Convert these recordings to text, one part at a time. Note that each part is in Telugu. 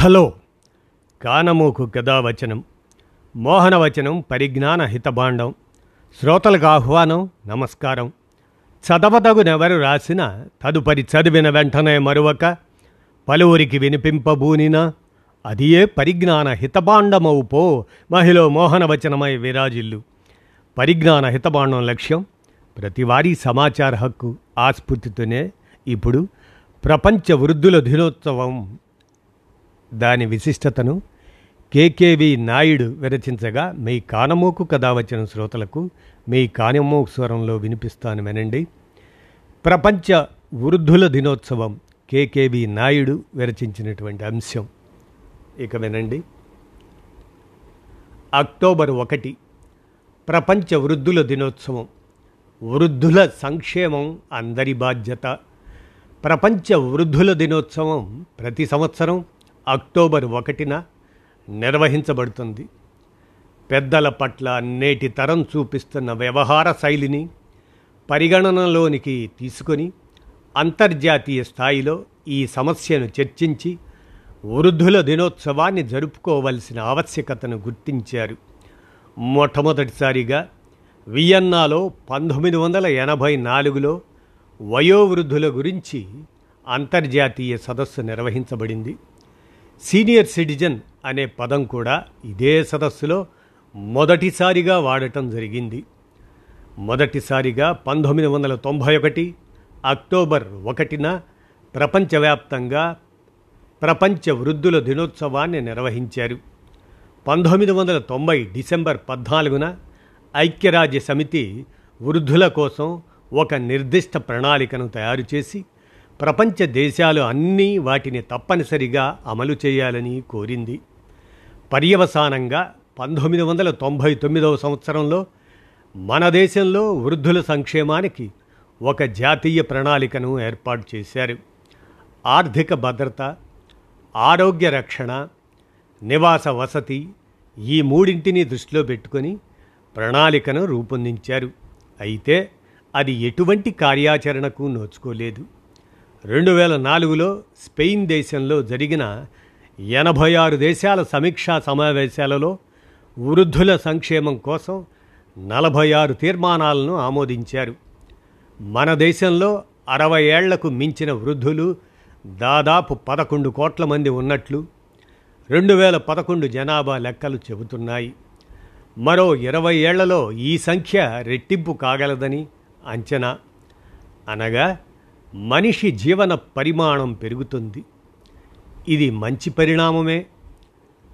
హలో. కానమూకు కథావచనం మోహనవచనం పరిజ్ఞాన హితభాండం శ్రోతలకు ఆహ్వానం నమస్కారం. చదవదగునెవరు రాసిన తదుపరి చదివిన వెంటనే మరువక పలువురికి వినిపింపబూనిన అదియే పరిజ్ఞాన హితభాండమవు పో మహిళ మోహనవచనమై విరాజిల్లు. పరిజ్ఞాన హితభాండం లక్ష్యం ప్రతివారీ సమాచార హక్కు ఆస్ఫూర్తితోనే. ఇప్పుడు ప్రపంచ వృద్ధుల దినోత్సవం దాని విశిష్టతను కేకేవి నాయుడు విరచించగా మీ కానమోకు కథ వచ్చిన శ్రోతలకు మీ కానమోకు స్వరంలో వినిపిస్తాను వినండి. ప్రపంచ వృద్ధుల దినోత్సవం కేకేవి నాయుడు విరచించినటువంటి అంశం. ఇక వినండి. అక్టోబర్ ఒకటి ప్రపంచ వృద్ధుల దినోత్సవం. వృద్ధుల సంక్షేమం అందరి బాధ్యత. ప్రపంచ వృద్ధుల దినోత్సవం ప్రతి సంవత్సరం. అక్టోబర్ ఒకటిన నిర్వహించబడుతుంది. పెద్దల పట్ల నేటి తరం చూపిస్తున్న వ్యవహార శైలిని పరిగణనలోనికి తీసుకొని అంతర్జాతీయ స్థాయిలో ఈ సమస్యను చర్చించి వృద్ధుల దినోత్సవాన్ని జరుపుకోవలసిన ఆవశ్యకతను గుర్తించారు. మొట్టమొదటిసారిగా వియన్నాలో పంతొమ్మిది వందల ఎనభై నాలుగులో వయోవృద్ధుల గురించి అంతర్జాతీయ సదస్సు నిర్వహించబడింది. సీనియర్ సిటిజన్ అనే పదం కూడా ఇదే సదస్సులో మొదటిసారిగా వాడటం జరిగింది. మొదటిసారిగా పంతొమ్మిది వందల తొంభై ఒకటి అక్టోబర్ ఒకటిన ప్రపంచవ్యాప్తంగా ప్రపంచ వృద్ధుల దినోత్సవాన్ని నిర్వహించారు. పంతొమ్మిది వందల తొంభై డిసెంబర్ పద్నాలుగున ఐక్యరాజ్య సమితి వృద్ధుల కోసం ఒక నిర్దిష్ట ప్రణాళికను తయారు చేసి ప్రపంచ దేశాలు అన్నీ వాటిని తప్పనిసరిగా అమలు చేయాలని కోరింది. పర్యవసానంగా పంతొమ్మిది వందల తొంభై తొమ్మిదవ సంవత్సరంలో మన దేశంలో వృద్ధుల సంక్షేమానికి ఒక జాతీయ ప్రణాళికను ఏర్పాటు చేశారు. ఆర్థిక భద్రత ఆరోగ్య రక్షణ నివాస వసతి ఈ మూడింటిని దృష్టిలో పెట్టుకొని ప్రణాళికను రూపొందించారు. అయితే అది ఎటువంటి కార్యాచరణకు నోచుకోలేదు. రెండు వేల నాలుగులో స్పెయిన్ దేశంలో జరిగిన ఎనభై ఆరు దేశాల సమీక్షా సమావేశాలలో వృద్ధుల సంక్షేమం కోసం నలభై ఆరు తీర్మానాలను ఆమోదించారు. మన దేశంలో అరవై ఏళ్ళకు మించిన వృద్ధులు దాదాపు పదకొండు కోట్ల మంది ఉన్నట్లు రెండు వేల పదకొండు జనాభా లెక్కలు చెబుతున్నాయి. మరో ఇరవై ఏళ్ళలో ఈ సంఖ్య రెట్టింపు కాగలదని అంచనా. అనగా మనిషి జీవన పరిమాణం పెరుగుతుంది. ఇది మంచి పరిణామమే.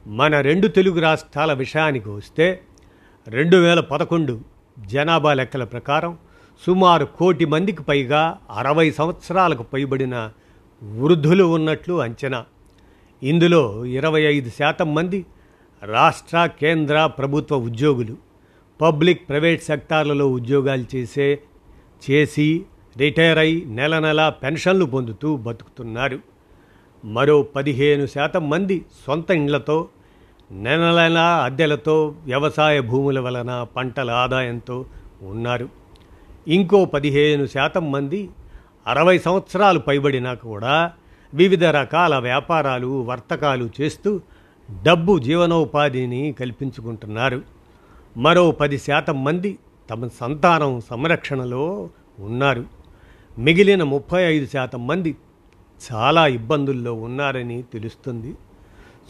మన రెండు తెలుగు రాష్ట్రాల విషయానికి వస్తే రెండు వేల పదకొండు జనాభా లెక్కల ప్రకారం సుమారు కోటి మందికి పైగా అరవై సంవత్సరాలకు పైబడిన వృద్ధులు ఉన్నట్లు అంచనా. ఇందులో ఇరవై ఐదు శాతం మంది రాష్ట్ర కేంద్ర ప్రభుత్వ ఉద్యోగులు. పబ్లిక్ ప్రైవేట్ సెక్టార్లలో ఉద్యోగాలు చేసే చేసి రిటైర్ అయి నెల నెల పెన్షన్లు పొందుతూ బతుకుతున్నారు మరో పదిహేను శాతం మంది సొంత ఇండ్లతో నెల నెల అద్దెలతో వ్యవసాయ భూముల వలన పంటల ఆదాయంతో ఉన్నారు. ఇంకో పదిహేను శాతం మంది అరవై సంవత్సరాలు పైబడినా కూడా వివిధ రకాల వ్యాపారాలు వర్తకాలు చేస్తూ డబ్బు జీవనోపాధిని కల్పించుకుంటున్నారు. మరో పది శాతం మంది తమ సంతానం సంరక్షణలో ఉన్నారు. మిగిలిన ముప్పై ఐదు శాతం మంది చాలా ఇబ్బందుల్లో ఉన్నారని తెలుస్తుంది.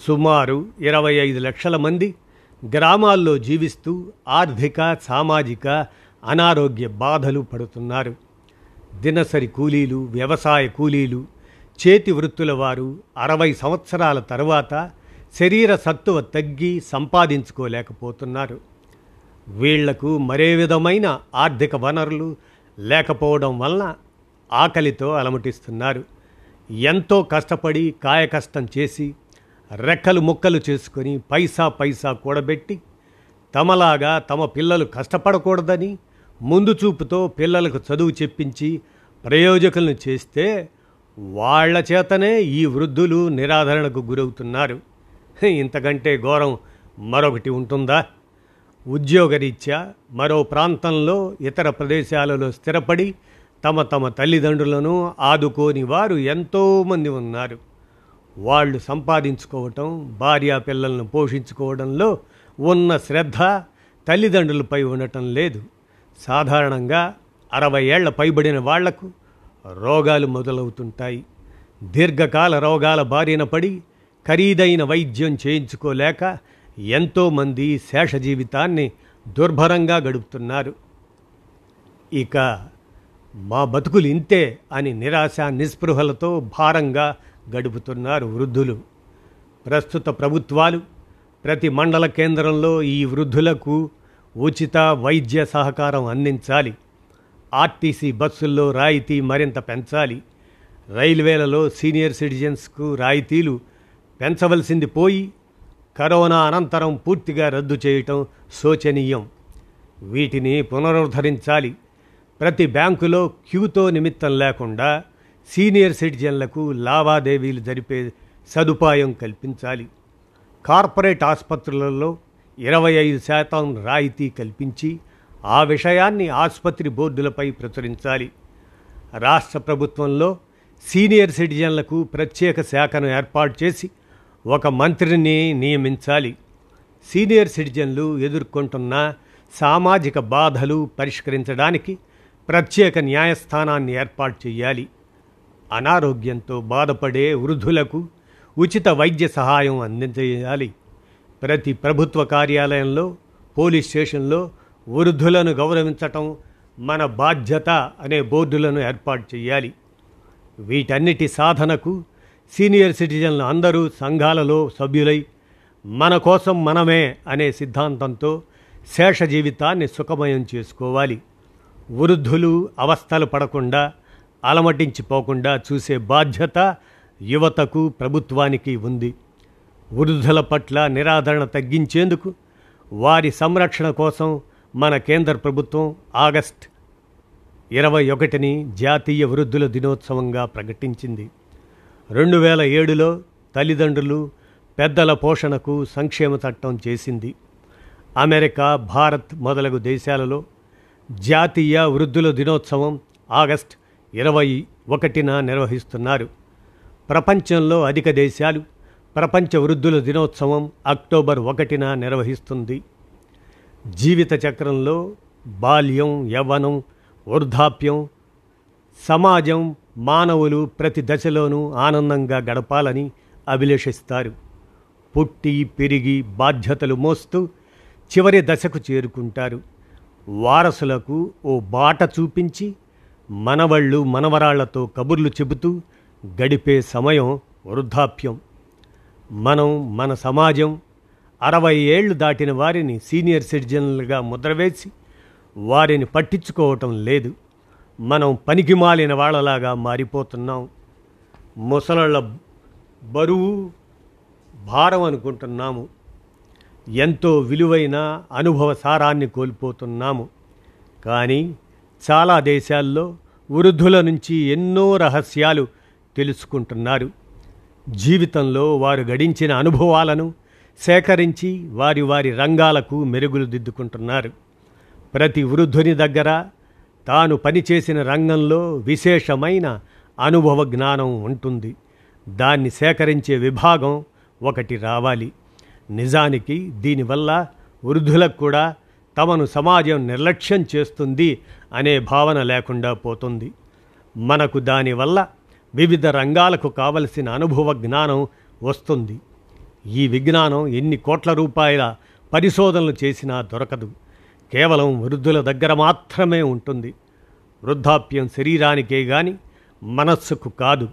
సుమారు ఇరవై ఐదు లక్షల మంది గ్రామాల్లో జీవిస్తూ ఆర్థిక సామాజిక అనారోగ్య బాధలు పడుతున్నారు. దినసరి కూలీలు వ్యవసాయ కూలీలు చేతి వృత్తుల వారు అరవై సంవత్సరాల తరువాత శరీర సత్తువ తగ్గి సంపాదించుకోలేకపోతున్నారు. వీళ్ళకు మరే విధమైన ఆర్థిక వనరులు లేకపోవడం వలన ఆకలితో అలమటిస్తున్నారు. ఎంతో కష్టపడి కాయకష్టం చేసి రెక్కలు ముక్కలు చేసుకొని పైసా పైసా కూడబెట్టి తమలాగా తమ పిల్లలు కష్టపడకూడదని ముందు చూపుతో పిల్లలకు చదువు చెప్పించి ప్రయోజకులను చేస్తే వాళ్ళ చేతనే ఈ వృద్ధులు నిరాధరణకు గురవుతున్నారు. ఇంతకంటే ఘోరం మరొకటి ఉంటుందా? ఉద్యోగరీత్యా మరో ప్రాంతంలో ఇతర ప్రదేశాలలో స్థిరపడి తమ తమ తల్లిదండ్రులను ఆదుకోని వారు ఎంతోమంది ఉన్నారు. వాళ్ళు సంపాదించుకోవటం భార్యా పిల్లలను పోషించుకోవడంలో ఉన్న శ్రద్ధ తల్లిదండ్రులపై ఉండటం లేదు. సాధారణంగా అరవై ఏళ్ళ పైబడిన వాళ్ళకు రోగాలు మొదలవుతుంటాయి. దీర్ఘకాల రోగాల బారిన పడి ఖరీదైన వైద్యం చేయించుకోలేక ఎంతోమంది శేష జీవితాన్ని దుర్భరంగా గడుపుతున్నారు. ఇక మా బతుకులు ఇంతే అని నిరాశ నిస్పృహలతో భారంగా గడుపుతున్నారు వృద్ధులు. ప్రస్తుత ప్రభుత్వాలు ప్రతి మండల కేంద్రంలో ఈ వృద్ధులకు ఉచిత వైద్య సహకారం అందించాలి. ఆర్టీసీ బస్సుల్లో రాయితీ మరింత పెంచాలి. రైల్వేలలో సీనియర్ సిటిజన్స్కు రాయితీలు పెంచవలసింది పోయి కరోనా అనంతరం పూర్తిగా రద్దు చేయటం శోచనీయం. వీటిని పునరుద్ధరించాలి. ప్రతి బ్యాంకులో క్యూతో నిమిత్తం లేకుండా సీనియర్ సిటిజన్లకు లావాదేవీలు జరిపే సదుపాయం కల్పించాలి. కార్పొరేట్ ఆసుపత్రులలో ఇరవై ఐదు శాతం రాయితీ కల్పించి ఆ విషయాన్ని ఆసుపత్రి బోర్డులపై ప్రచురించాలి. రాష్ట్ర ప్రభుత్వంలో సీనియర్ సిటిజన్లకు ప్రత్యేక శాఖను ఏర్పాటు చేసి ఒక మంత్రిని నియమించాలి. సీనియర్ సిటిజన్లు ఎదుర్కొంటున్న సామాజిక బాధలు పరిష్కరించడానికి ప్రత్యేక న్యాయస్థానాన్ని ఏర్పాటు చేయాలి అనారోగ్యంతో బాధపడే వృద్ధులకు ఉచిత వైద్య సహాయం అందించేయాలి. ప్రతి ప్రభుత్వ కార్యాలయంలో పోలీస్ స్టేషన్లో వృద్ధులను గౌరవించటం మన బాధ్యత అనే బోర్డులను ఏర్పాటు చేయాలి వీటన్నిటి సాధనకు సీనియర్ సిటిజన్లు అందరూ సంఘాలలో సభ్యులై మన కోసం మనమే అనే సిద్ధాంతంతో శేష జీవితాన్ని సుఖమయం చేసుకోవాలి. వృద్ధులు అవస్థలు పడకుండా అలమటించిపోకుండా చూసే బాధ్యత యువతకు ప్రభుత్వానికి ఉంది. వృద్ధుల పట్ల నిరాదరణ తగ్గించేందుకు వారి సంరక్షణ కోసం మన కేంద్ర ప్రభుత్వం ఆగస్ట్ ఇరవై ఒకటిని జాతీయ వృద్ధుల దినోత్సవంగా ప్రకటించింది. రెండు వేల ఏడులో తల్లిదండ్రులు పెద్దల పోషణకు సంక్షేమ చట్టం చేసింది. అమెరికా భారత్ మొదలగు దేశాలలో జాతీయ వృద్ధుల దినోత్సవం ఆగస్ట్ ఇరవై ఒకటిన నిర్వహిస్తున్నారు. ప్రపంచంలో అధిక దేశాలు ప్రపంచ వృద్ధుల దినోత్సవం అక్టోబర్ ఒకటిన నిర్వహిస్తుంది. జీవిత చక్రంలో బాల్యం యవ్వనం వృద్ధాప్యం సమాజం మానవులు ప్రతి దశలోనూ ఆనందంగా గడపాలని అభిలేషిస్తారు. పుట్టి పెరిగి బాధ్యతలు మోస్తూ చివరి దశకు చేరుకుంటారు. వారసులకు ఓ బాట చూపించి మనవళ్ళు మనవరాళ్ళతో కబుర్లు చెబుతూ గడిపే సమయం వృద్ధాప్యం. మనం మన సమాజం అరవై ఏళ్ళు దాటిన వారిని సీనియర్ సిటిజన్లుగా ముద్రవేసి వారిని పట్టించుకోవటం లేదు. మనం పనికి మాలిన వాళ్ళలాగా మారిపోతున్నాం. ముసలళ్ళ బరువు భారం అనుకుంటున్నాము. ఎంతో విలువైన అనుభవ సారాన్ని కోల్పోతున్నాము. కానీ చాలా దేశాల్లో వృద్ధుల నుంచి ఎన్నో రహస్యాలు తెలుసుకుంటున్నారు. జీవితంలో వారు గడించిన అనుభవాలను సేకరించి వారి వారి రంగాలకు మెరుగులు దిద్దుకుంటున్నారు. ప్రతి వృద్ధుని దగ్గర తాను పనిచేసిన రంగంలో విశేషమైన అనుభవ జ్ఞానం ఉంటుంది. దాన్ని సేకరించే విభాగం ఒకటి రావాలి. నిజానికి దీనివల్ల వృద్ధులకు కూడా తమను సమాజం నిర్లక్ష్యం చేస్తుంది అనే భావన లేకుండా పోతుంది. మనకు దానివల్ల వివిధ రంగాలకు కావలసిన అనుభవ జ్ఞానం వస్తుంది. ఈ విజ్ఞానం ఎన్ని కోట్ల రూపాయల పరిశోధనలు చేసినా దొరకదు. కేవలం వృద్ధుల దగ్గర మాత్రమే ఉంటుంది. వృద్ధాప్యం శరీరానికే గాని మనస్సుకు కాదు.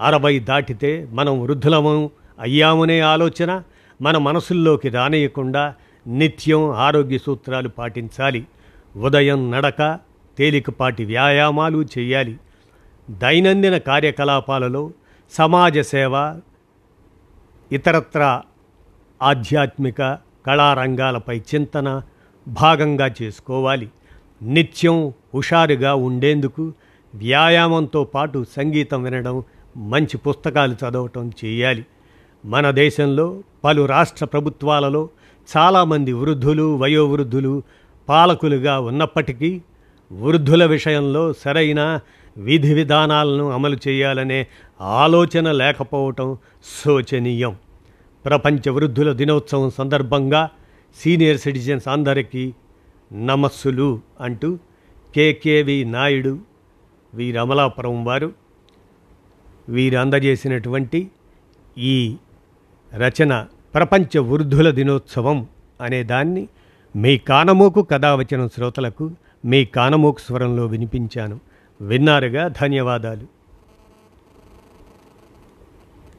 అరవై దాటితే మనం వృద్ధులము అయ్యామనే ఆలోచన మన మనసుల్లోకి రానియకుండా నిత్యం ఆరోగ్య సూత్రాలు పాటించాలి. ఉదయం నడక తేలికపాటి వ్యాయామాలు చేయాలి. దైనందిన కార్యకలాపాలలో సమాజ సేవ ఇతరత్ర ఆధ్యాత్మిక కళారంగాలపై చింతన భాగంగా చేసుకోవాలి. నిత్యం హుషారుగా ఉండేందుకు వ్యాయామంతో పాటు సంగీతం వినడం మంచి పుస్తకాలు చదవటం చేయాలి. మన దేశంలో పలు రాష్ట్ర ప్రభుత్వాలలో చాలామంది వృద్ధులు వయోవృద్ధులు పాలకులుగా ఉన్నప్పటికీ వృద్ధుల విషయంలో సరైన విధి విధానాలను అమలు చేయాలనే ఆలోచన లేకపోవటం శోచనీయం. ప్రపంచ వృద్ధుల దినోత్సవం సందర్భంగా సీనియర్ సిటిజన్స్ అందరికీ నమస్సులు అంటూ కేకేవి నాయుడు వీరి అమలాపురం వారు వీరు అందజేసినటువంటి ఈ రచన ప్రపంచ వృద్ధుల దినోత్సవం అనేదాన్ని మీ కానమోకు కథావచనం శ్రోతలకు మీ కానమోకు స్వరంలో వినిపించాను. విన్నారుగా? ధన్యవాదాలు.